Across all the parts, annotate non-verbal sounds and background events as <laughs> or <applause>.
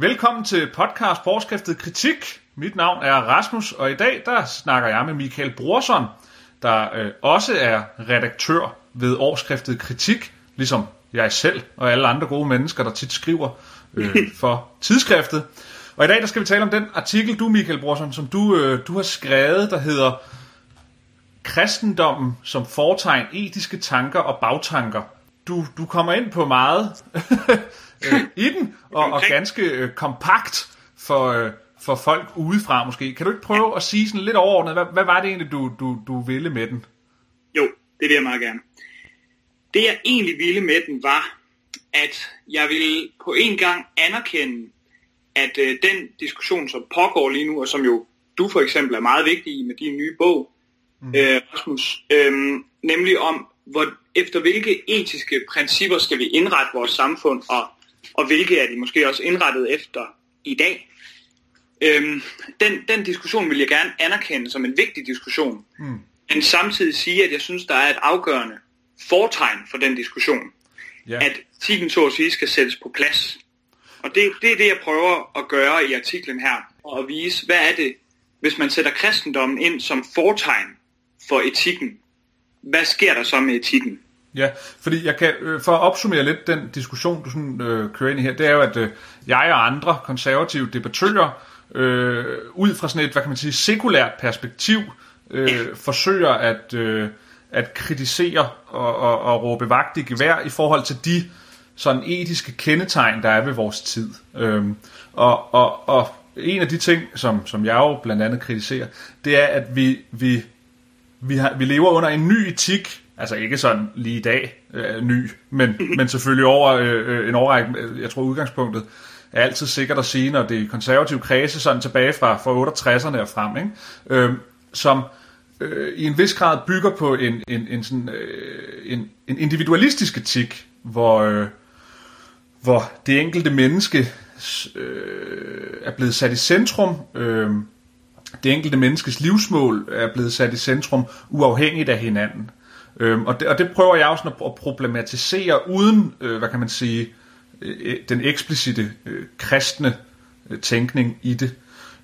Velkommen til podcast på overskriftet Kritik. Mit navn er Rasmus, og i dag der snakker jeg med Michael Brorson, der øh, også er redaktør ved overskriftet Kritik, ligesom jeg selv og alle andre gode mennesker, der tit skriver øh, <laughs> for tidsskriftet. Og i dag der skal vi tale om den artikel, du Michael Brorson, som du, øh, du har skrevet, der hedder Kristendommen som foretegn, etiske tanker og bagtanker. Du, du kommer ind på meget <laughs> øh, i den, og, og ganske øh, kompakt for, øh, for folk udefra måske. Kan du ikke prøve at sige sådan lidt overordnet, hvad, hvad var det egentlig, du, du, du ville med den? Jo, det vil jeg meget gerne. Det jeg egentlig ville med den var, at jeg ville på en gang anerkende, at øh, den diskussion, som pågår lige nu, og som jo du for eksempel er meget vigtig i med din nye bog, mm. øh, Rasmus, øh, nemlig om, hvor, efter hvilke etiske principper skal vi indrette vores samfund, og, og hvilke er de måske også indrettet efter i dag. Øhm, den, den diskussion vil jeg gerne anerkende som en vigtig diskussion, mm. men samtidig sige, at jeg synes, der er et afgørende fortegn for den diskussion. Yeah. At etikken så at sige skal sættes på plads. Og det, det er det, jeg prøver at gøre i artiklen her, og at vise, hvad er det, hvis man sætter kristendommen ind som fortegn for etikken, hvad sker der så med etikken? Ja, fordi jeg kan, øh, for at opsummere lidt den diskussion, du sådan, øh, kører ind i her, det er jo, at øh, jeg og andre konservative debattører, øh, ud fra sådan et, hvad kan man sige, sekulært perspektiv, øh, ja. forsøger at, øh, at kritisere og, og, og råbe vagt i gevær i forhold til de sådan etiske kendetegn, der er ved vores tid. Øh, og, og, og en af de ting, som, som jeg jo blandt andet kritiserer, det er, at vi, vi vi, har, vi lever under en ny etik, altså ikke sådan lige i dag øh, ny, men, <laughs> men selvfølgelig over øh, øh en årrække, øh, jeg tror udgangspunktet er altid sikkert at sige, når det er konservative kredse, sådan tilbage fra, fra 68'erne og frem, ikke? Øh, som øh, i en vis grad bygger på en, en, en, sådan, øh, en, en individualistisk etik, hvor, øh, hvor det enkelte menneske øh, er blevet sat i centrum, øh, det enkelte menneskes livsmål er blevet sat i centrum uafhængigt af hinanden. Øhm, og, det, og det prøver jeg også at problematisere uden, øh, hvad kan man sige, øh, øh, den eksplicite øh, kristne øh, tænkning i det.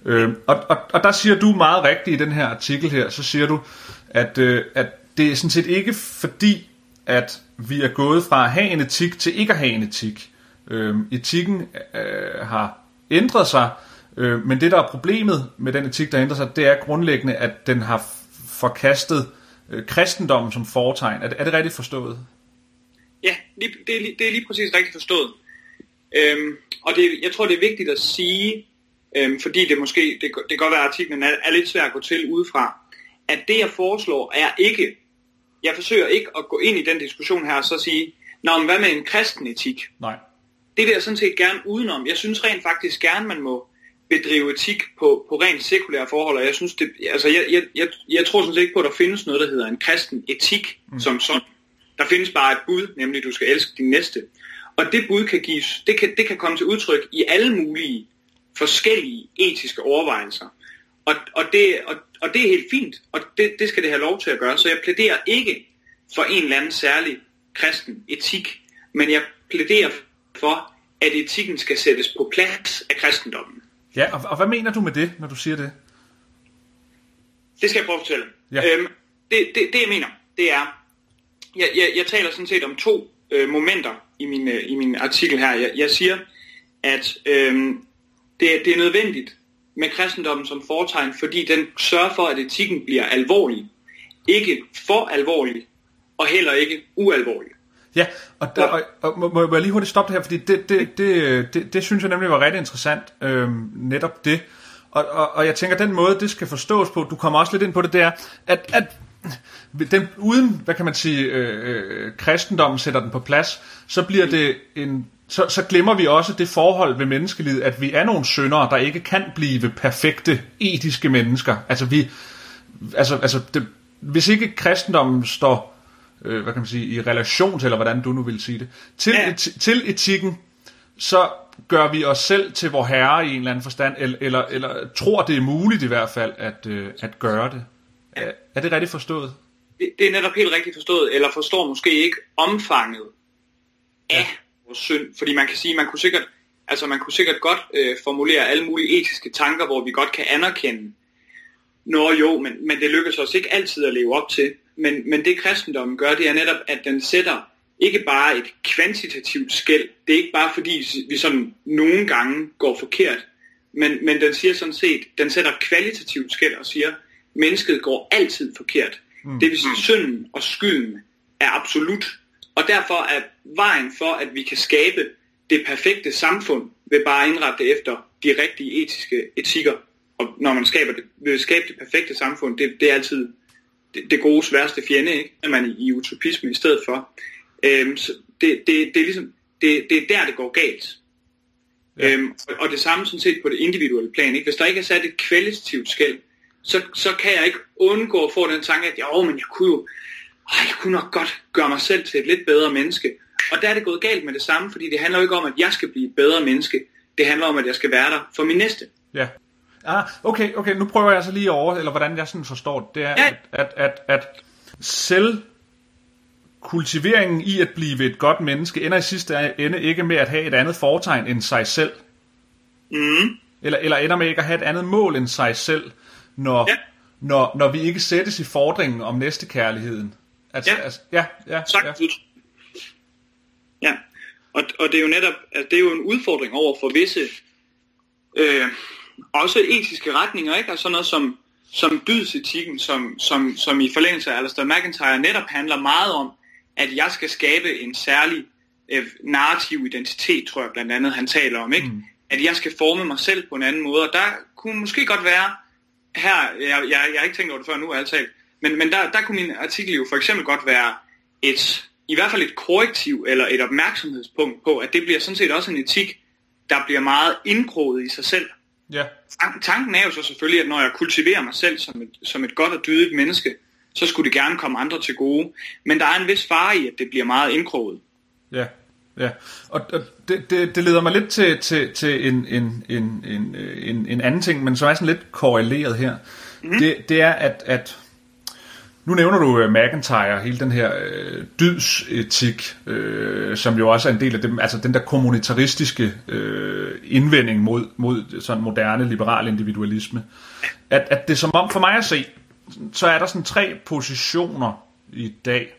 Øhm, og, og, og der siger du meget rigtigt i den her artikel her, så siger du, at, øh, at det er sådan set ikke fordi, at vi er gået fra at have en etik til ikke at have en etik. Øhm, etikken øh, har ændret sig, Øh, men det, der er problemet med den etik, der ændrer sig, det er grundlæggende, at den har forkastet øh, kristendommen som foretegn. Er det, er det rigtigt forstået? Ja, lige, det, er, det er lige præcis rigtigt forstået. Øhm, og det, jeg tror, det er vigtigt at sige, øhm, fordi det måske, det, det kan godt være, at artiklen er, er lidt svær at gå til udefra, at det, jeg foreslår, er ikke, jeg forsøger ikke at gå ind i den diskussion her og så sige, Nå, men hvad med en kristen etik? Nej. Det vil jeg sådan set gerne udenom. Jeg synes rent faktisk gerne, man må bedrive etik på, på rent sekulære forhold, og jeg synes det, altså jeg, jeg, jeg, jeg tror sådan set ikke på, at der findes noget, der hedder en kristen etik mm. som sådan. Der findes bare et bud, nemlig at du skal elske din næste. Og det bud kan gives, det kan, det kan komme til udtryk i alle mulige forskellige etiske overvejelser. Og, og, det, og, og det er helt fint, og det, det skal det have lov til at gøre. Så jeg plæderer ikke for en eller anden særlig kristen etik, men jeg plæderer for, at etikken skal sættes på plads af kristendommen. Ja, og, og hvad mener du med det, når du siger det? Det skal jeg prøve at fortælle. Ja. Øhm, det, det, det jeg mener, det er, jeg, jeg, jeg taler sådan set om to øh, momenter i min, øh, i min artikel her. Jeg, jeg siger, at øh, det, det er nødvendigt med kristendommen som foretegn, fordi den sørger for, at etikken bliver alvorlig. Ikke for alvorlig, og heller ikke ualvorlig. Ja, og, der, og, og må, må jeg lige hurtigt stoppe det her, fordi det, det, det, det, det synes jeg nemlig var ret interessant, øhm, netop det. Og, og, og jeg tænker, den måde, det skal forstås på, du kommer også lidt ind på det, det er, at, at den, uden, hvad kan man sige, øh, øh, kristendommen sætter den på plads, så bliver det en, så, så glemmer vi også det forhold ved menneskelivet, at vi er nogle syndere, der ikke kan blive perfekte, etiske mennesker. Altså vi, altså, altså det, hvis ikke kristendommen står øh, hvad kan man sige, i relation til, eller hvordan du nu vil sige det, til, ja. et, til etikken, så gør vi os selv til vor herre i en eller anden forstand, eller, eller, eller tror det er muligt i hvert fald at, øh, at gøre det. Er, er det rigtigt forstået? Det, det er netop helt rigtigt forstået, eller forstår måske ikke omfanget af ja. vores synd, fordi man kan sige, man kunne sikkert Altså man kunne sikkert godt øh, formulere alle mulige etiske tanker, hvor vi godt kan anerkende, Nå jo, men, men det lykkes os ikke altid at leve op til. Men, men det kristendommen gør, det er netop, at den sætter ikke bare et kvantitativt skæld. Det er ikke bare fordi, vi sådan nogle gange går forkert. Men, men den siger sådan set, den sætter kvalitativt skæld og siger, mennesket går altid forkert. Mm. Det vil sige, synden og skylden er absolut. Og derfor er vejen for, at vi kan skabe det perfekte samfund, ved bare at indrette det efter de rigtige etiske etikker. Og når man skaber det, vil skabe det perfekte samfund, det, det er altid det, det gode værste fjende, ikke? At man i, i utopisme i stedet for. Øhm, så det, det, det, er ligesom, det, det er der, det går galt. Ja. Øhm, og, og det samme sådan set på det individuelle plan. Ikke? Hvis der ikke er sat et kvalitativt skæld, så, så kan jeg ikke undgå at få den tanke, at jo, men jeg kunne jo øh, jeg kunne nok godt gøre mig selv til et lidt bedre menneske. Og der er det gået galt med det samme, fordi det handler jo ikke om, at jeg skal blive et bedre menneske. Det handler om, at jeg skal være der for min næste. Ja. Ah, okay, okay, nu prøver jeg så lige over, eller hvordan jeg sådan forstår det, det er, ja. at, at, at, at selv kultiveringen i at blive et godt menneske ender i sidste ende ikke med at have et andet foretegn end sig selv. Mm. Eller, eller ender med ikke at have et andet mål end sig selv, når, ja. når, når vi ikke sættes i fordringen om næstekærligheden. Altså, ja. Altså, ja, ja, Sagt ja. ja. Og, og det er jo netop, altså, det er jo en udfordring over for visse, øh, også etiske retninger, ikke? Altså sådan noget som, som dydsetikken, som, som, som i forlængelse af Alistair McIntyre netop handler meget om, at jeg skal skabe en særlig øh, narrativ identitet, tror jeg blandt andet, han taler om, ikke? Mm. At jeg skal forme mig selv på en anden måde, og der kunne måske godt være, her, jeg, jeg, jeg har ikke tænkt over det før nu, altså, men, men der, der kunne min artikel jo for eksempel godt være et, i hvert fald et korrektiv, eller et opmærksomhedspunkt på, at det bliver sådan set også en etik, der bliver meget indkroget i sig selv. Ja. Tanken er jo så selvfølgelig, at når jeg kultiverer mig selv som et, som et godt og dydigt menneske, så skulle det gerne komme andre til gode. Men der er en vis fare i, at det bliver meget indkroget. Ja, ja. Og, og det, det, det leder mig lidt til, til, til en, en, en, en, en, en anden ting, men som er sådan lidt korreleret her. Mm-hmm. Det, det er, at, at nu nævner du uh, McIntyre, hele den her uh, dydsetik, uh, som jo også er en del af dem, altså den der kommunitaristiske øh, indvending mod, mod sådan moderne liberal individualisme. At, at det som om for mig at se, så er der sådan tre positioner i dag,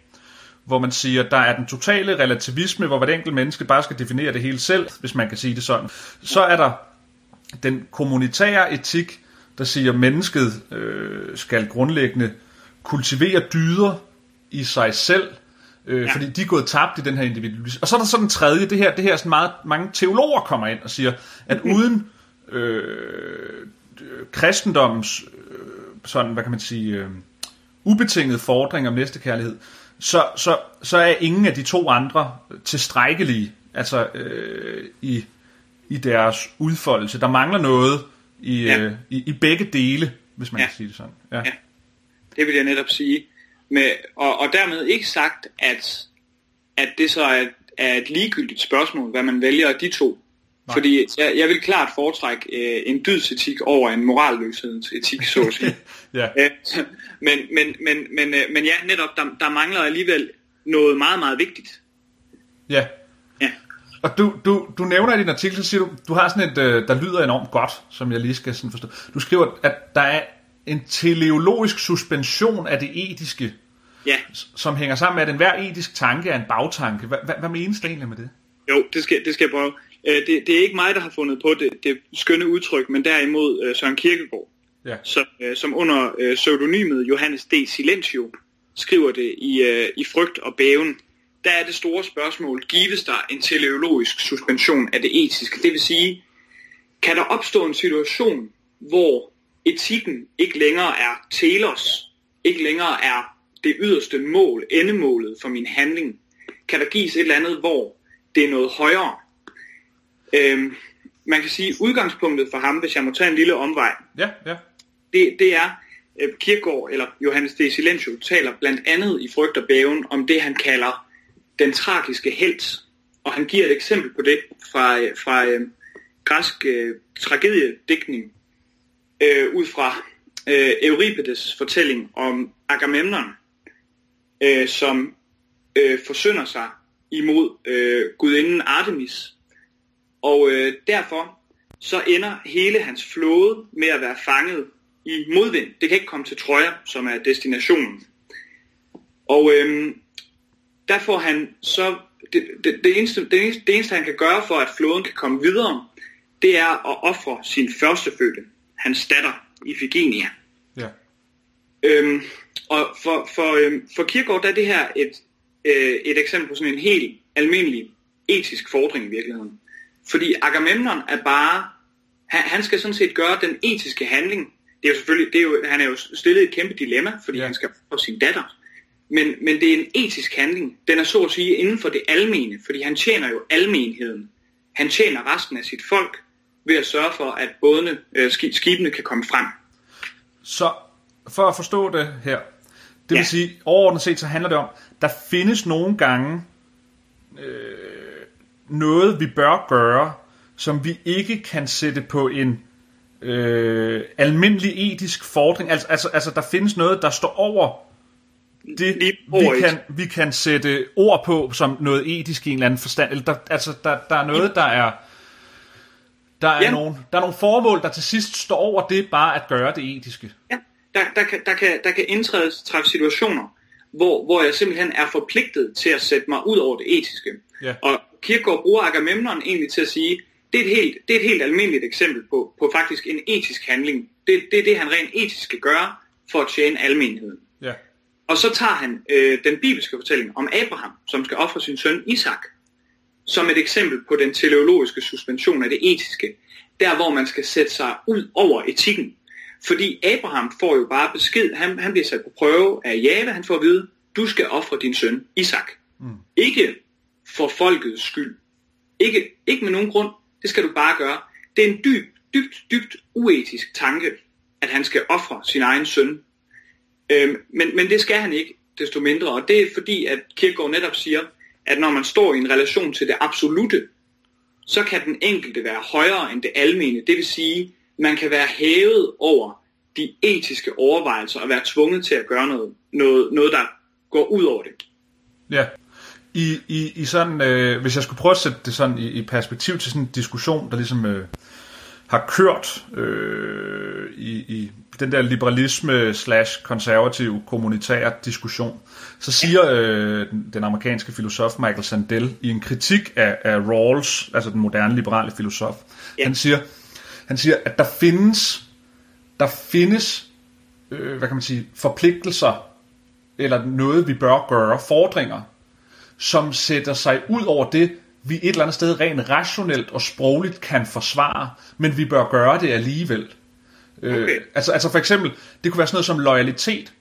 hvor man siger, at der er den totale relativisme, hvor hvert enkelt menneske bare skal definere det hele selv, hvis man kan sige det sådan. Så er der den kommunitære etik, der siger, at mennesket øh, skal grundlæggende kultivere dyder i sig selv, øh, ja. fordi de er gået tabt i den her individualisme. Og så er der sådan en tredje, det her, det her sådan meget, mange teologer kommer ind og siger, at uden øh, kristendommens sådan, hvad kan man sige, øh, ubetinget fordring om næstekærlighed, så, så, så er ingen af de to andre tilstrækkelige altså, øh, i, i deres udfoldelse. Der mangler noget i, ja. øh, i, i begge dele, hvis man ja. kan sige det sådan. Ja. ja, det vil jeg netop sige. Med, og, og dermed ikke sagt, at, at det så er, er et ligegyldigt spørgsmål, hvad man vælger af de to. Nej. Fordi jeg, jeg vil klart foretrække øh, en dydsetik over en moralløshedens etik, så at sige. <laughs> ja. øh, men, men, men, men, øh, men ja, netop, der, der mangler alligevel noget meget, meget vigtigt. Ja. Ja. Og du, du, du nævner i din artikel, så siger du, du har sådan et, øh, der lyder enormt godt, som jeg lige skal sådan forstå. Du skriver, at der er en teleologisk suspension af det etiske, ja. som hænger sammen med, at enhver etisk tanke er en bagtanke. Hvad, hvad, hvad menes der egentlig med det? Jo, det skal, det skal jeg prøve. Øh, det, det er ikke mig, der har fundet på det, det skønne udtryk, men derimod øh, Søren Kierkegaard, ja. som, øh, som under pseudonymet Johannes D. Silentio skriver det i, i Frygt og Bæven. Der er det store spørgsmål, gives der en teleologisk suspension af det etiske? Det vil sige, kan der opstå en situation, hvor etikken ikke længere er telos, ikke længere er det yderste mål, endemålet for min handling? Kan der gives et eller andet, hvor det er noget højere? Øhm, man kan sige, udgangspunktet for ham, hvis jeg må tage en lille omvej, ja, ja. Det, det er, øh, Kierkegaard, eller Johannes de Silentio, taler blandt andet i Frygt og Bæven om det, han kalder den tragiske held. Og han giver et eksempel på det fra, øh, fra øh, græsk øh, tragediedækning, øh, ud fra øh, Euripides fortælling om Agamemnon, øh, som øh, forsynder sig imod øh, gudinden Artemis, Og øh, derfor så ender hele hans flåde med at være fanget i modvind. Det kan ikke komme til Troja, som er destinationen. Og øh, der får han så det, det, det, eneste, det, eneste, det eneste han kan gøre for at flåden kan komme videre, det er at ofre sin førstefødte, hans datter, Iphigenia. Ja. Øhm, og for, for, øhm, for Kierkegaard der er det her et, øh, et eksempel på sådan en helt almindelig etisk fordring i virkeligheden. Fordi Agamemnon er bare, han, han skal sådan set gøre den etiske handling. Det er jo selvfølgelig, det er jo, han er jo stillet et kæmpe dilemma, fordi ja. han skal få sin datter. Men, men det er en etisk handling. Den er så at sige inden for det almene, fordi han tjener jo almenheden. Han tjener resten af sit folk ved at sørge for, at bådene, øh, skibene kan komme frem. Så for at forstå det her, det ja. vil sige, overordnet set så handler det om, der findes nogle gange øh, noget, vi bør gøre, som vi ikke kan sætte på en øh, almindelig etisk fordring. Altså, altså, altså, der findes noget, der står over det, vi kan, vi kan sætte ord på som noget etisk i en eller anden forstand. Eller der, altså, der, der er noget, der er... Der er, ja. nogle, der er nogle formål, der til sidst står over det bare at gøre det etiske. Ja, der, der, kan, der, kan, der kan indtrædes træffe situationer, hvor, hvor jeg simpelthen er forpligtet til at sætte mig ud over det etiske. Ja. Og Kierkegaard bruger Agamemnon egentlig til at sige, det er et helt, det er et helt almindeligt eksempel på, på faktisk en etisk handling. Det, det er det, han rent etisk skal gøre for at tjene almenheden. Ja. Og så tager han øh, den bibelske fortælling om Abraham, som skal ofre sin søn Isak, som et eksempel på den teleologiske suspension af det etiske. Der, hvor man skal sætte sig ud over etikken. Fordi Abraham får jo bare besked, han, han bliver sat på prøve af Jave, han får at vide, du skal ofre din søn Isak. Mm. Ikke for folkets skyld. Ikke, ikke med nogen grund. Det skal du bare gøre. Det er en dyb, dybt, dybt uetisk tanke, at han skal ofre sin egen søn Øhm, men, men det skal han ikke, desto mindre. Og det er fordi, at Kierkegaard netop siger, at når man står i en relation til det absolute, så kan den enkelte være højere end det almene. Det vil sige, man kan være hævet over de etiske overvejelser og være tvunget til at gøre noget, noget, noget der går ud over det. Ja. I, i, i sådan, øh, hvis jeg skulle prøve at sætte det sådan i, i perspektiv til sådan en diskussion, der ligesom øh, har kørt øh, i, i den der liberalisme slash konservativ kommunitær diskussion, så siger øh, den, den amerikanske filosof Michael Sandel i en kritik af, af Rawls, altså den moderne liberale filosof, ja. han siger, han siger, at der findes, der findes, øh, hvad kan man sige, forpligtelser eller noget vi bør gøre, fordringer, som sætter sig ud over det, vi et eller andet sted rent rationelt og sprogligt kan forsvare, men vi bør gøre det alligevel. Øh, okay. Øh, altså, altså for eksempel, det kunne være sådan noget som loyalitet.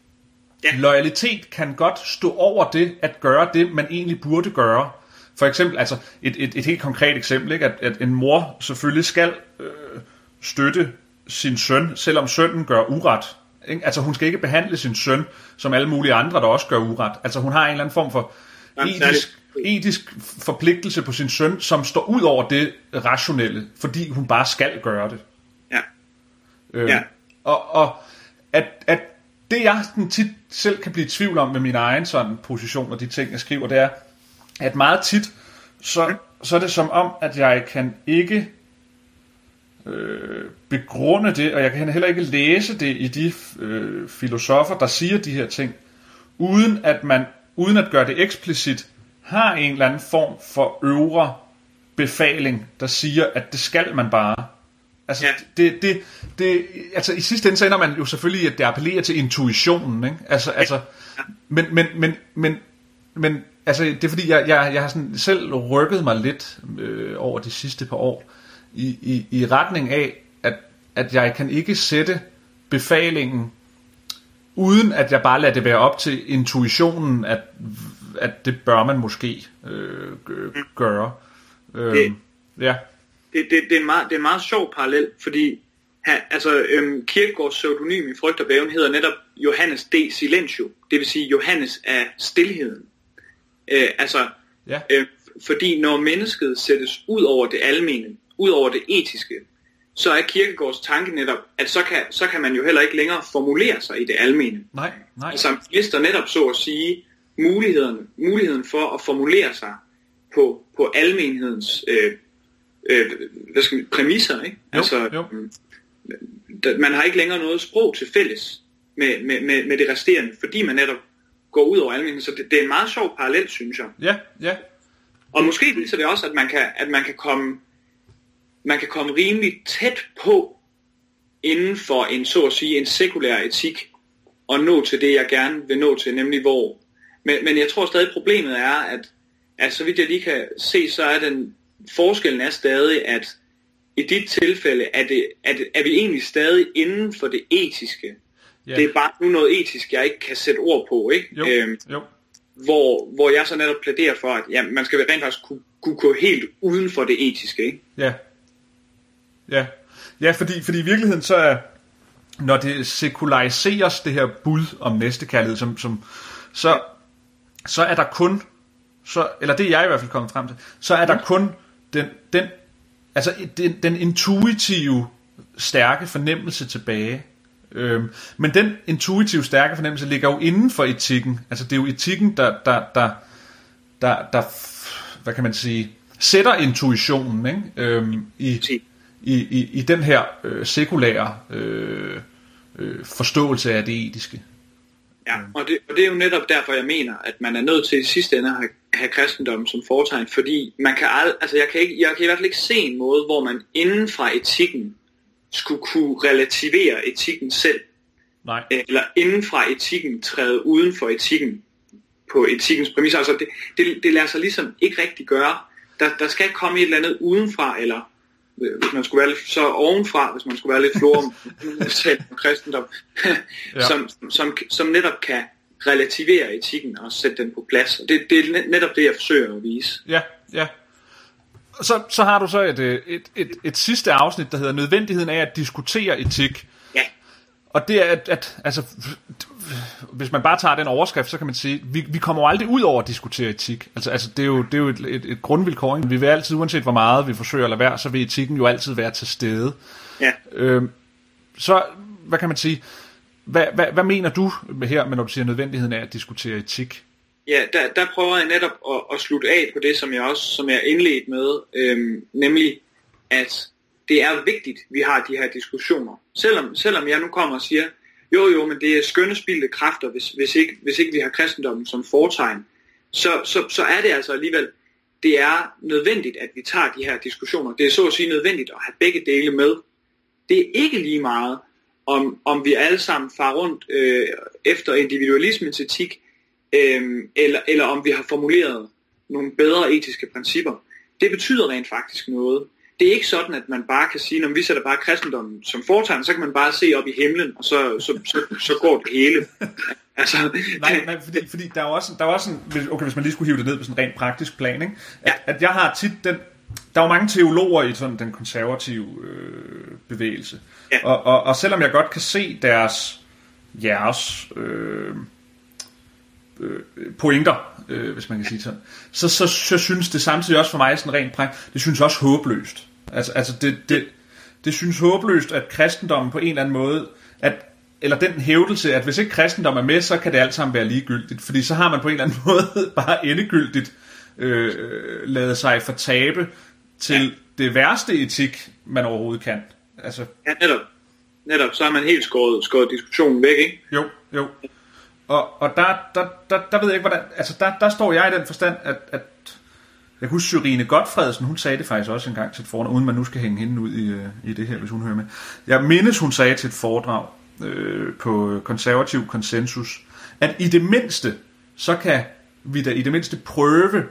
Ja. Loyalitet kan godt stå over det at gøre det, man egentlig burde gøre. For eksempel, altså et, et, et helt konkret eksempel, ikke? At, at en mor selvfølgelig skal øh, støtte sin søn, selvom sønnen gør uret. Ikke? Altså hun skal ikke behandle sin søn som alle mulige andre, der også gør uret. Altså hun har en eller anden form for etisk, etisk forpligtelse på sin søn, som står ud over det rationelle, fordi hun bare skal gøre det. Øh, ja. Og, og at, at det jeg sådan tit selv kan blive i tvivl om med min egen sådan position og de ting jeg skriver, det er, at meget tit, så, så er det som om, at jeg kan ikke øh, begrunde det, og jeg kan heller ikke læse det i de øh, filosofer, der siger de her ting, uden at man, uden at gøre det eksplicit, har en eller anden form for øvre befaling, der siger, at det skal man bare. Altså, ja. det, det, det, altså, i sidste ende så ender man jo selvfølgelig, at det appellerer til intuitionen, ikke? Altså, altså, men, men, men, men, men altså, det er fordi, jeg, jeg, jeg har sådan selv rykket mig lidt øh, over de sidste par år, i, i, i retning af, at, at jeg kan ikke sætte befalingen, uden at jeg bare lader det være op til intuitionen, at, at det bør man måske øh, gøre. Øh, det, ja det, det, det, er en meget, det er en meget sjov parallel, fordi han, altså, øhm, Kierkegaards pseudonym i Frygt og Bæven hedder netop Johannes D. Silentio, det vil sige Johannes af stillheden. Øh, altså, ja. øh, fordi når mennesket sættes ud over det almene, ud over det etiske, så er Kierkegaards tanke netop, at så kan, så kan man jo heller ikke længere formulere sig i det almene. Nej, nej. Altså mister netop så at sige muligheden, muligheden for at formulere sig på, på almenhedens øh, øh, hvad skal man, præmisser, ikke? Jo, altså, jo. man har ikke længere noget sprog til fælles med, med, med, med det resterende, fordi man netop går ud over almindeligheden. Så det, det er en meget sjov parallel, synes jeg. Ja, ja. Og måske viser det også, at man kan, at man kan komme man kan komme rimelig tæt på inden for en, så at sige, en sekulær etik, og nå til det, jeg gerne vil nå til, nemlig hvor. Men, men jeg tror stadig, problemet er, at, at så vidt jeg lige kan se, så er den, forskellen er stadig, at i dit tilfælde er, det, er, det, er vi egentlig stadig inden for det etiske. Ja. Det er bare nu noget etisk, jeg ikke kan sætte ord på, ikke? Jo, øhm, jo. Hvor, hvor jeg så netop plæderer for, at ja, man skal rent faktisk kunne, kunne gå helt uden for det etiske, ikke? Ja. Ja, ja fordi, fordi i virkeligheden så er, når det sekulariseres, det her bud om næstekærlighed, som, som, så, så er der kun, så, eller det er jeg i hvert fald kommet frem til, så er der kun den, den, altså den, den intuitive, stærke fornemmelse tilbage. Øhm, men den intuitive, stærke fornemmelse ligger jo inden for etikken. Altså det er jo etikken, der, der, der, der, der hvad kan man sige, sætter intuitionen ikke? Øhm, i, i, i, i den her øh, sekulære øh, øh, forståelse af det etiske. Ja, og det, og det er jo netop derfor, jeg mener, at man er nødt til i sidste ende at have, have kristendommen som foretegn, fordi man kan ald- altså jeg kan, ikke, jeg kan i hvert fald ikke se en måde, hvor man inden fra etikken skulle kunne relativere etikken selv. Nej. Eller inden fra etikken træde uden for etikken på etikkens præmisser. Altså det, det, det lader sig ligesom ikke rigtig gøre. Der, der skal komme et eller andet udenfra, eller hvis man skulle være lidt, så ovenfra, hvis man skulle være lidt flor om kristendom, ja. som, som, som netop kan relativere etikken og sætte den på plads. Og det, det er netop det, jeg forsøger at vise. Ja, ja. Så, så har du så et, et, et, et, et sidste afsnit, der hedder Nødvendigheden af at diskutere etik. Og det er, at, at altså, hvis man bare tager den overskrift, så kan man sige, vi, vi kommer jo aldrig ud over at diskutere etik. Altså, altså det er jo, det er jo et, et, et grundvilkår. Vi vil altid, uanset hvor meget vi forsøger at lade være, så vil etikken jo altid være til stede. Ja. Øhm, så, hvad kan man sige, hvad, hvad, hvad mener du her, med, når du siger nødvendigheden af at diskutere etik? Ja, der, der prøver jeg netop at, at slutte af på det, som jeg også som jeg indledt med, øhm, nemlig at det er vigtigt, vi har de her diskussioner. Selvom, selvom jeg nu kommer og siger, jo jo, men det er skønne spildte kræfter, hvis, hvis, ikke, hvis ikke vi har kristendommen som fortegn, så, så, så er det altså alligevel, det er nødvendigt, at vi tager de her diskussioner. Det er så at sige nødvendigt at have begge dele med. Det er ikke lige meget, om, om vi alle sammen far rundt øh, efter individualismens etik, øh, eller, eller om vi har formuleret nogle bedre etiske principper. Det betyder rent faktisk noget det er ikke sådan, at man bare kan sige, når vi sætter bare kristendommen som foretegn, så kan man bare se op i himlen, og så, så, så, så går det hele. <laughs> Altså, nej, nej, fordi, fordi der er også, der er også en, okay, hvis man lige skulle hive det ned på sådan en rent praktisk plan, ikke? At, ja. at jeg har tit den, der er jo mange teologer i sådan den konservative øh, bevægelse, ja. og, og, og selvom jeg godt kan se deres, jeres øh, øh, pointer, øh, hvis man kan sige sådan, så, så, så synes det samtidig også for mig sådan rent praktisk, det synes også håbløst. Altså, altså det, det, det synes håbløst, at kristendommen på en eller anden måde, at, eller den hævdelse, at hvis ikke kristendom er med, så kan det alt sammen være ligegyldigt, fordi så har man på en eller anden <laughs> måde bare endegyldigt øh, lavet sig fortabe til ja. det værste etik, man overhovedet kan. Altså, ja, netop. Netop, så har man helt skåret, skåret diskussionen væk, ikke? Jo, jo. Og, og der, der, der, der ved jeg ikke, hvordan... Altså, der, der står jeg i den forstand, at, at jeg husker Syrine Godfredsen, hun sagde det faktisk også engang til et foredrag, uden man nu skal hænge hende ud i, øh, i det her, hvis hun hører med. Jeg mindes, hun sagde til et foredrag øh, på konservativ konsensus, at i det mindste, så kan vi da i det mindste prøve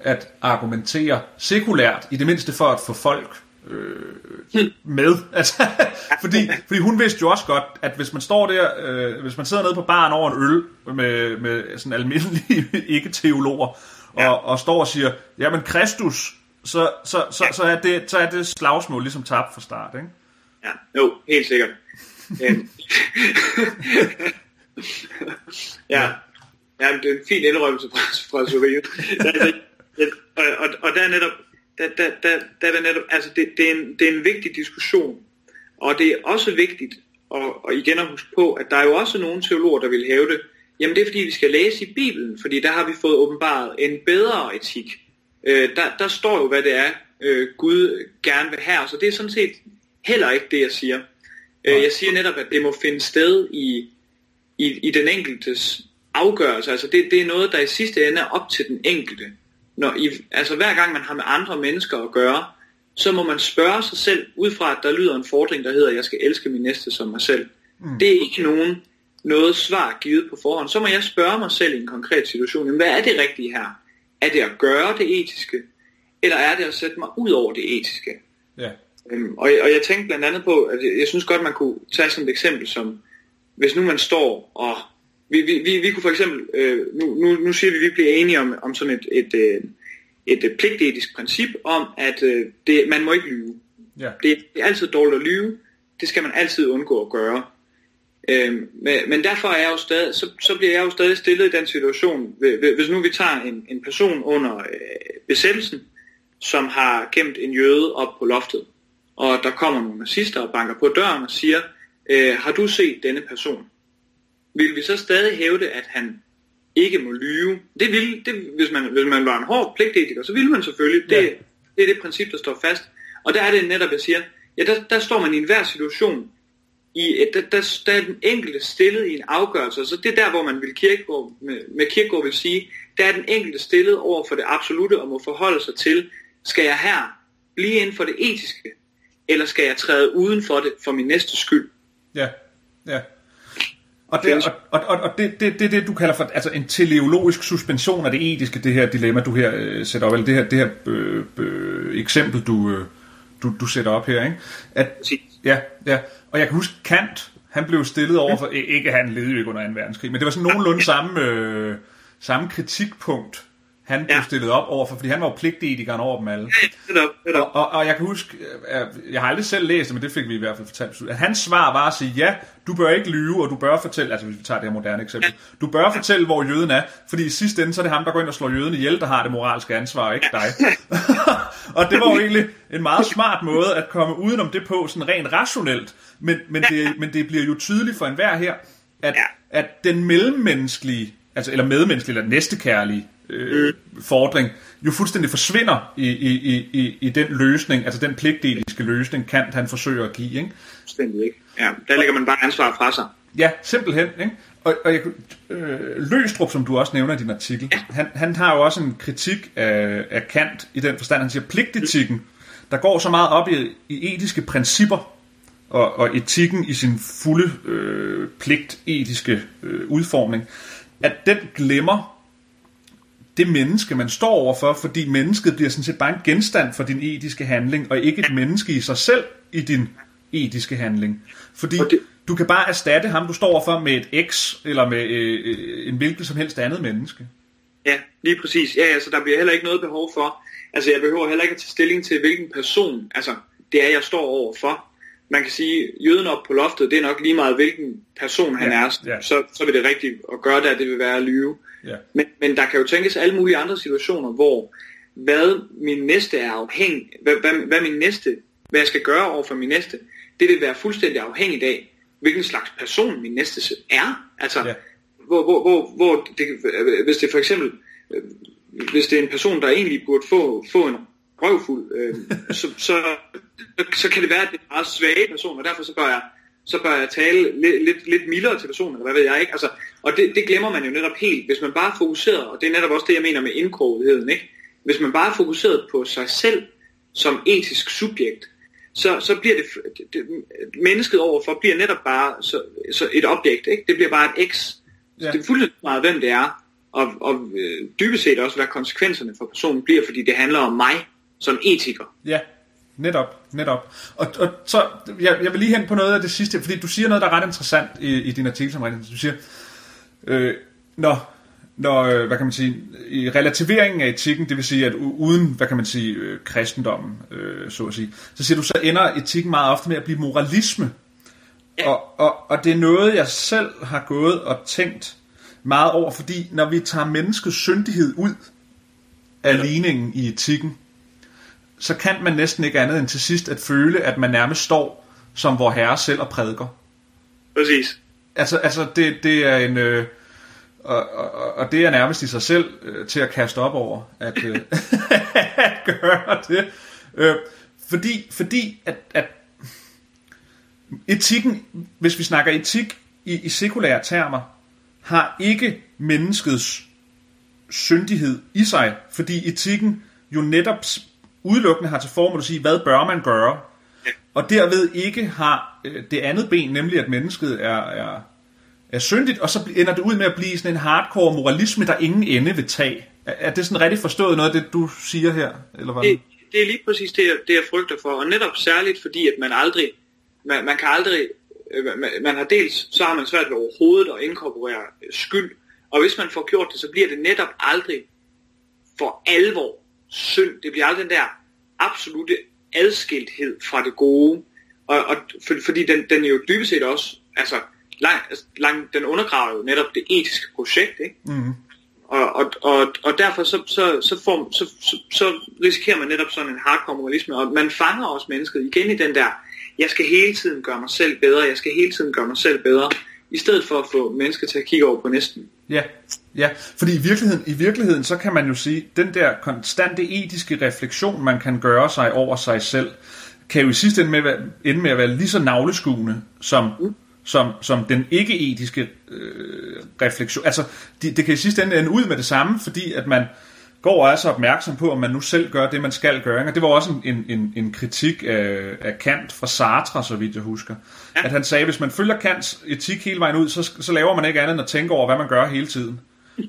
at argumentere sekulært, i det mindste for at få folk øh, med. <laughs> Altså, fordi, fordi hun vidste jo også godt, at hvis man står der, øh, hvis man sidder nede på baren over en øl med, med sådan almindelige <laughs> ikke-teologer, og, ja. og står og siger, jamen Kristus, så, så, så, så, er, det, så er det slagsmål ligesom tabt fra start, ikke? Ja, jo, helt sikkert. <laughs> ja. ja, det er en fin indrømmelse fra, fra Sofie. og, og, og der er netop, der, der, der, der er det netop, altså det, det, er en, det er en vigtig diskussion, og det er også vigtigt og, og igen at huske på, at der er jo også nogle teologer, der vil hæve det, jamen det er fordi, vi skal læse i Bibelen, fordi der har vi fået åbenbaret en bedre etik. Øh, der, der står jo, hvad det er, øh, Gud gerne vil have. Og det er sådan set heller ikke det, jeg siger. Øh, jeg siger netop, at det må finde sted i, i, i den enkeltes afgørelse. Altså det, det er noget, der i sidste ende er op til den enkelte. Når I, altså hver gang man har med andre mennesker at gøre, så må man spørge sig selv, ud fra at der lyder en fordring, der hedder, jeg skal elske min næste som mig selv. Mm. Det er ikke nogen noget svar givet på forhånd. Så må jeg spørge mig selv i en konkret situation, jamen, hvad er det rigtige her? Er det at gøre det etiske, eller er det at sætte mig ud over det etiske? Ja. Øhm, og, og jeg tænkte blandt andet på, at jeg, jeg synes godt, man kunne tage sådan et eksempel som, hvis nu man står og, vi, vi, vi, vi kunne for eksempel, øh, nu, nu, nu siger vi, at vi bliver enige om, om sådan et, et, et, et, et pligtetisk princip om, at øh, det, man må ikke lyve. Ja. Det, det er altid dårligt at lyve, det skal man altid undgå at gøre. Øhm, men, men derfor er jeg jo stadig, så, så bliver jeg jo stadig stillet i den situation, hvis nu vi tager en, en person under øh, besættelsen, som har gemt en jøde op på loftet, og der kommer nogle nazister og banker på døren og siger, øh, har du set denne person? Vil vi så stadig hævde, at han ikke må lyve? Det vil, det, hvis, man, hvis man var en hård pligtetiker, så ville man selvfølgelig. Det, ja. det er det princip, der står fast. Og der er det netop, jeg siger, ja, der, der står man i enhver situation, i, der, der, der er den enkelte stillet i en afgørelse, så det er der, hvor man vil Kirkegaard, med, med Kirkegaard vil sige, der er den enkelte stillet over for det absolute og må forholde sig til, skal jeg her blive inden for det etiske, eller skal jeg træde uden for det for min næste skyld? Ja, ja. Og det, og, og, og, det, det, det, det, du kalder for altså en teleologisk suspension af det etiske, det her dilemma, du her øh, sætter op, eller det her, det her øh, øh, eksempel, du, øh, du, du sætter op her, ikke? At, ja, ja. Og jeg kan huske, Kant, han blev stillet over for, ikke han levede jo ikke under 2. verdenskrig, men det var sådan nogenlunde samme, øh, samme kritikpunkt, han blev ja. stillet op overfor, fordi han var jo pligtetikeren over dem alle. Ja, det er. Og, og, og jeg kan huske, jeg har aldrig selv læst det, men det fik vi i hvert fald fortalt, at hans svar var at sige, ja, du bør ikke lyve, og du bør fortælle, altså hvis vi tager det her moderne eksempel, ja. du bør fortælle, hvor jøden er, fordi i sidste ende, så er det ham, der går ind og slår jøden ihjel, der har det moralske ansvar, ikke dig. <laughs> og det var jo egentlig en meget smart måde at komme udenom det på, sådan rent rationelt, men, men, det, men det bliver jo tydeligt for enhver her, at, at den mellemmenneskelige, altså, eller medmenneskelige, eller næstekærlige øh, fordring, jo fuldstændig forsvinder i, i, i, i den løsning, altså den pligtdeliske løsning, Kant han forsøger at give. Ikke? Fuldstændig ikke. Ja, der lægger man bare ansvar fra sig. Ja, simpelthen. Ikke? Og, og jeg, øh, Løstrup, som du også nævner i din artikel, han, han har jo også en kritik af, af Kant i den forstand, han siger, pligtetikken, der går så meget op i, i etiske principper, og, og etikken i sin fulde øh, pligtetiske øh, udformning, at den glemmer det menneske, man står overfor, fordi mennesket bliver sådan set bare en genstand for din etiske handling, og ikke et menneske i sig selv i din etiske handling. Fordi det... du kan bare erstatte ham, du står overfor, med et X, eller med øh, øh, en hvilket som helst andet menneske. Ja, lige præcis. Ja, altså der bliver heller ikke noget behov for, altså jeg behøver heller ikke at tage stilling til, hvilken person, altså det er, jeg står overfor. Man kan sige, jøden op på loftet, det er nok lige meget, hvilken person han ja, er, ja. Så, så vil det rigtigt at gøre det, at det vil være at lyve. Ja. Men, men der kan jo tænkes alle mulige andre situationer, hvor hvad min næste er afhængig, hvad, hvad, hvad min næste, hvad jeg skal gøre over for min næste, det vil være fuldstændig afhængigt af, hvilken slags person min næste er. Altså, ja. hvor, hvor, hvor, hvor det, hvis det for eksempel, hvis det er en person, der egentlig burde få, få en røvfuld, øh, <laughs> så, så, så kan det være, at det er meget svage person, og derfor så bør jeg så bør jeg tale lidt, lidt, lidt mildere til personen, eller hvad ved jeg ikke. Altså, og det, det glemmer man jo netop helt. Hvis man bare er fokuseret, og det er netop også det, jeg mener med indkrogetheden, ikke? Hvis man bare er fokuseret på sig selv som etisk subjekt, så, så bliver det, det, mennesket overfor bliver netop bare så, så et objekt, ikke? Det bliver bare et X. Ja. Det er fuldstændig meget, hvem det er, og, og øh, dybest set også, hvad konsekvenserne for personen bliver, fordi det handler om mig som etiker. Ja, Netop, netop. Og, og så, jeg, jeg vil lige hen på noget af det sidste, fordi du siger noget, der er ret interessant i, i din artikel, som Du siger, øh, når, når, øh, hvad kan man sige, i relativeringen af etikken, det vil sige, at uden, hvad kan man sige, øh, kristendommen, øh, så at sige, så siger du, så ender etikken meget ofte med at blive moralisme. Ja. Og, og, og det er noget, jeg selv har gået og tænkt meget over, fordi når vi tager menneskets syndighed ud af ja. ligningen i etikken, så kan man næsten ikke andet end til sidst at føle, at man nærmest står som vor herre selv og prædiker. Præcis. Altså, altså det, det er en... Øh, og, og, og det er nærmest i sig selv øh, til at kaste op over, at, øh, <laughs> at gøre det. Øh, fordi, fordi at, at etikken, hvis vi snakker etik i, i sekulære termer, har ikke menneskets syndighed i sig, fordi etikken jo netop udelukkende har til formål at sige, hvad bør man gøre, og derved ikke har øh, det andet ben, nemlig at mennesket er, er, er syndigt, og så ender det ud med at blive sådan en hardcore moralisme, der ingen ende vil tage. Er, er det sådan rigtig forstået noget af det, du siger her? Eller hvad? Det, det er lige præcis det, jeg, det, jeg frygter for, og netop særligt fordi, at man aldrig, man, man kan aldrig, øh, man, man har dels, så har man svært ved overhovedet at inkorporere skyld, og hvis man får gjort det, så bliver det netop aldrig for alvor synd. Det bliver aldrig den der absolute adskilthed fra det gode. Og, og for, fordi den, den er jo dybest set også, altså, lang, lang, den undergraver jo netop det etiske projekt, ikke? Mm. Og, og, og, og derfor så, så, så, får, så, så, så risikerer man netop sådan en hardcore moralisme, og man fanger også mennesket igen i den der, jeg skal hele tiden gøre mig selv bedre, jeg skal hele tiden gøre mig selv bedre, i stedet for at få mennesker til at kigge over på næsten. Ja, ja, fordi i virkeligheden, i virkeligheden, så kan man jo sige, den der konstante etiske refleksion, man kan gøre sig over sig selv, kan jo i sidste ende med, ende med at være lige så navleskuende som, mm. som, som den ikke-etiske øh, refleksion. Altså, det, det kan i sidste ende ende ud med det samme, fordi at man går og er så opmærksom på, om man nu selv gør det, man skal gøre. Og det var også en, en, en kritik af, af Kant fra Sartre, så vidt jeg husker. Ja. At han sagde, at hvis man følger Kants etik hele vejen ud, så, så laver man ikke andet end at tænke over, hvad man gør hele tiden.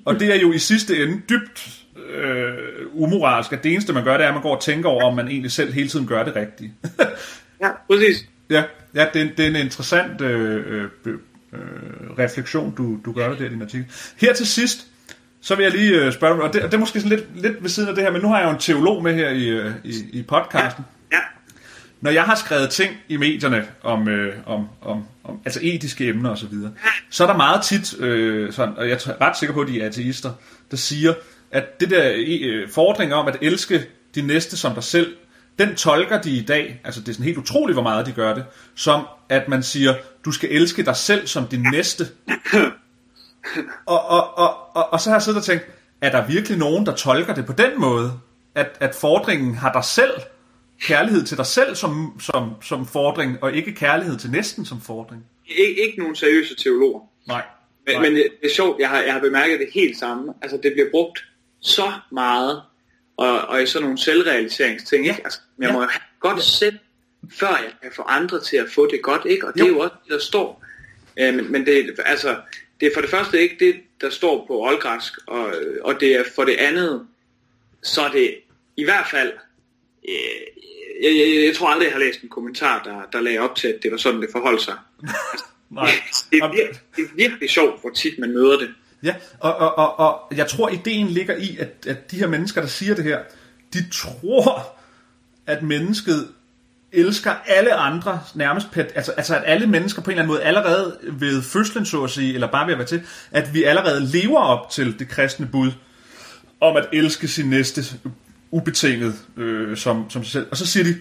Og det er jo i sidste ende dybt øh, umoralsk, at det eneste, man gør, det er, at man går og tænker over, om man egentlig selv hele tiden gør det rigtige. <laughs> ja, præcis. Ja, ja det, det er en interessant øh, øh, øh, refleksion, du, du gør det der i din artikel. Her til sidst, så vil jeg lige øh, spørge dig, og det, og det er måske sådan lidt, lidt ved siden af det her, men nu har jeg jo en teolog med her i, øh, i, i podcasten. Ja. ja. Når jeg har skrevet ting i medierne om, øh, om, om, om altså etiske emner osv., så, videre, så er der meget tit, øh, sådan, og jeg er ret sikker på, at de er ateister, der siger, at det der øh, fordring om at elske de næste som dig selv, den tolker de i dag, altså det er sådan helt utroligt, hvor meget de gør det, som at man siger, du skal elske dig selv som din næste. Og, og, og, og, og så har jeg siddet og tænkt, er der virkelig nogen, der tolker det på den måde, at, at fordringen har dig selv, kærlighed til dig selv som, som, som fordring, og ikke kærlighed til næsten som fordring? Ik- ikke nogen seriøse teologer. Nej. Men, men det er sjovt, jeg har, jeg har bemærket det helt samme. Altså det bliver brugt så meget, og, og i sådan nogle selvrealiseringsting. Ja. Ikke? Altså, jeg Ja. må jo have godt selv, før jeg kan få andre til at få det godt. ikke? Og det Jo. er jo også det, der står. Øh, men, men det, altså, det er for det første ikke det, der står på oldgræsk, og, og det er for det andet, så er det i hvert fald, jeg, jeg, jeg tror aldrig, jeg har læst en kommentar, der, der lagde op til, at det var sådan, det forholdt sig. <laughs> Nej. Det er, vir- det er virkelig sjovt, hvor tit man møder det. Ja, og, og, og, og jeg tror, ideen ligger i, at, at de her mennesker, der siger det her, de tror, at mennesket elsker alle andre nærmest, pet, altså, altså at alle mennesker på en eller anden måde allerede ved fødslen, så at sige, eller bare ved at være til, at vi allerede lever op til det kristne bud om at elske sin næste ubetinget øh, som, som sig selv. Og så siger de,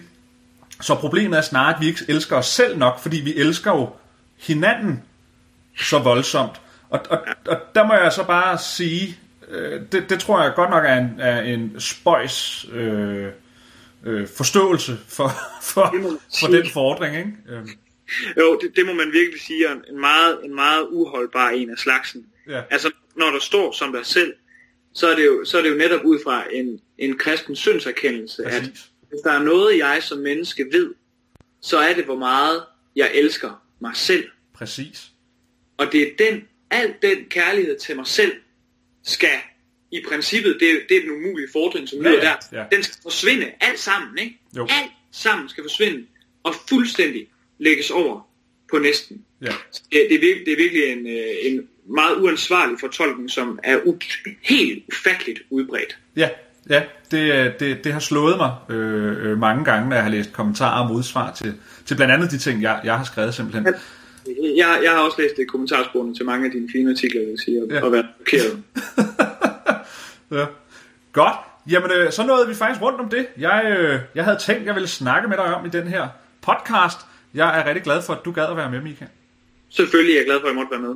så problemet er snarere, at vi ikke elsker os selv nok, fordi vi elsker jo hinanden så voldsomt. Og, og, og der må jeg så bare sige, øh, det, det tror jeg godt nok er en, er en spøjs øh, øh, forståelse for, for, for den fordring. Ikke? Øh, Jo, det, det må man virkelig sige er en meget, en meget uholdbar en af slagsen. Ja. Altså, når der står som dig selv, så er det jo, så er det jo netop ud fra en, en kristen syndserkendelse, at hvis der er noget, jeg som menneske ved, så er det, hvor meget jeg elsker mig selv. Præcis. Og det er den, al den kærlighed til mig selv, skal i princippet, det, er- det er den umulige fordring, som lyder ja, der, ja. den skal forsvinde, alt sammen, ikke? Jo. Alt sammen skal forsvinde, og fuldstændig lægges over på næsten. Ja. Det, det, er, virkelig, det er virkelig en, øh, en meget uansvarlig fortolkning, som er u- helt ufatteligt udbredt. Ja, ja det, øh, det, det har slået mig øh, øh, mange gange, når jeg har læst kommentarer og modsvar til, til blandt andet de ting, jeg, jeg har skrevet simpelthen. Jeg, jeg har også læst kommentarsporene til mange af dine fine artikler, vil jeg sige, og, Ja. ja. og været chokeret. <laughs> Ja. Godt. Jamen, øh, så nåede vi faktisk rundt om det. Jeg, øh, jeg havde tænkt, jeg ville snakke med dig om i den her podcast. Jeg er rigtig glad for, at du gad at være med, Mika. Selvfølgelig er jeg glad for, at jeg måtte være med.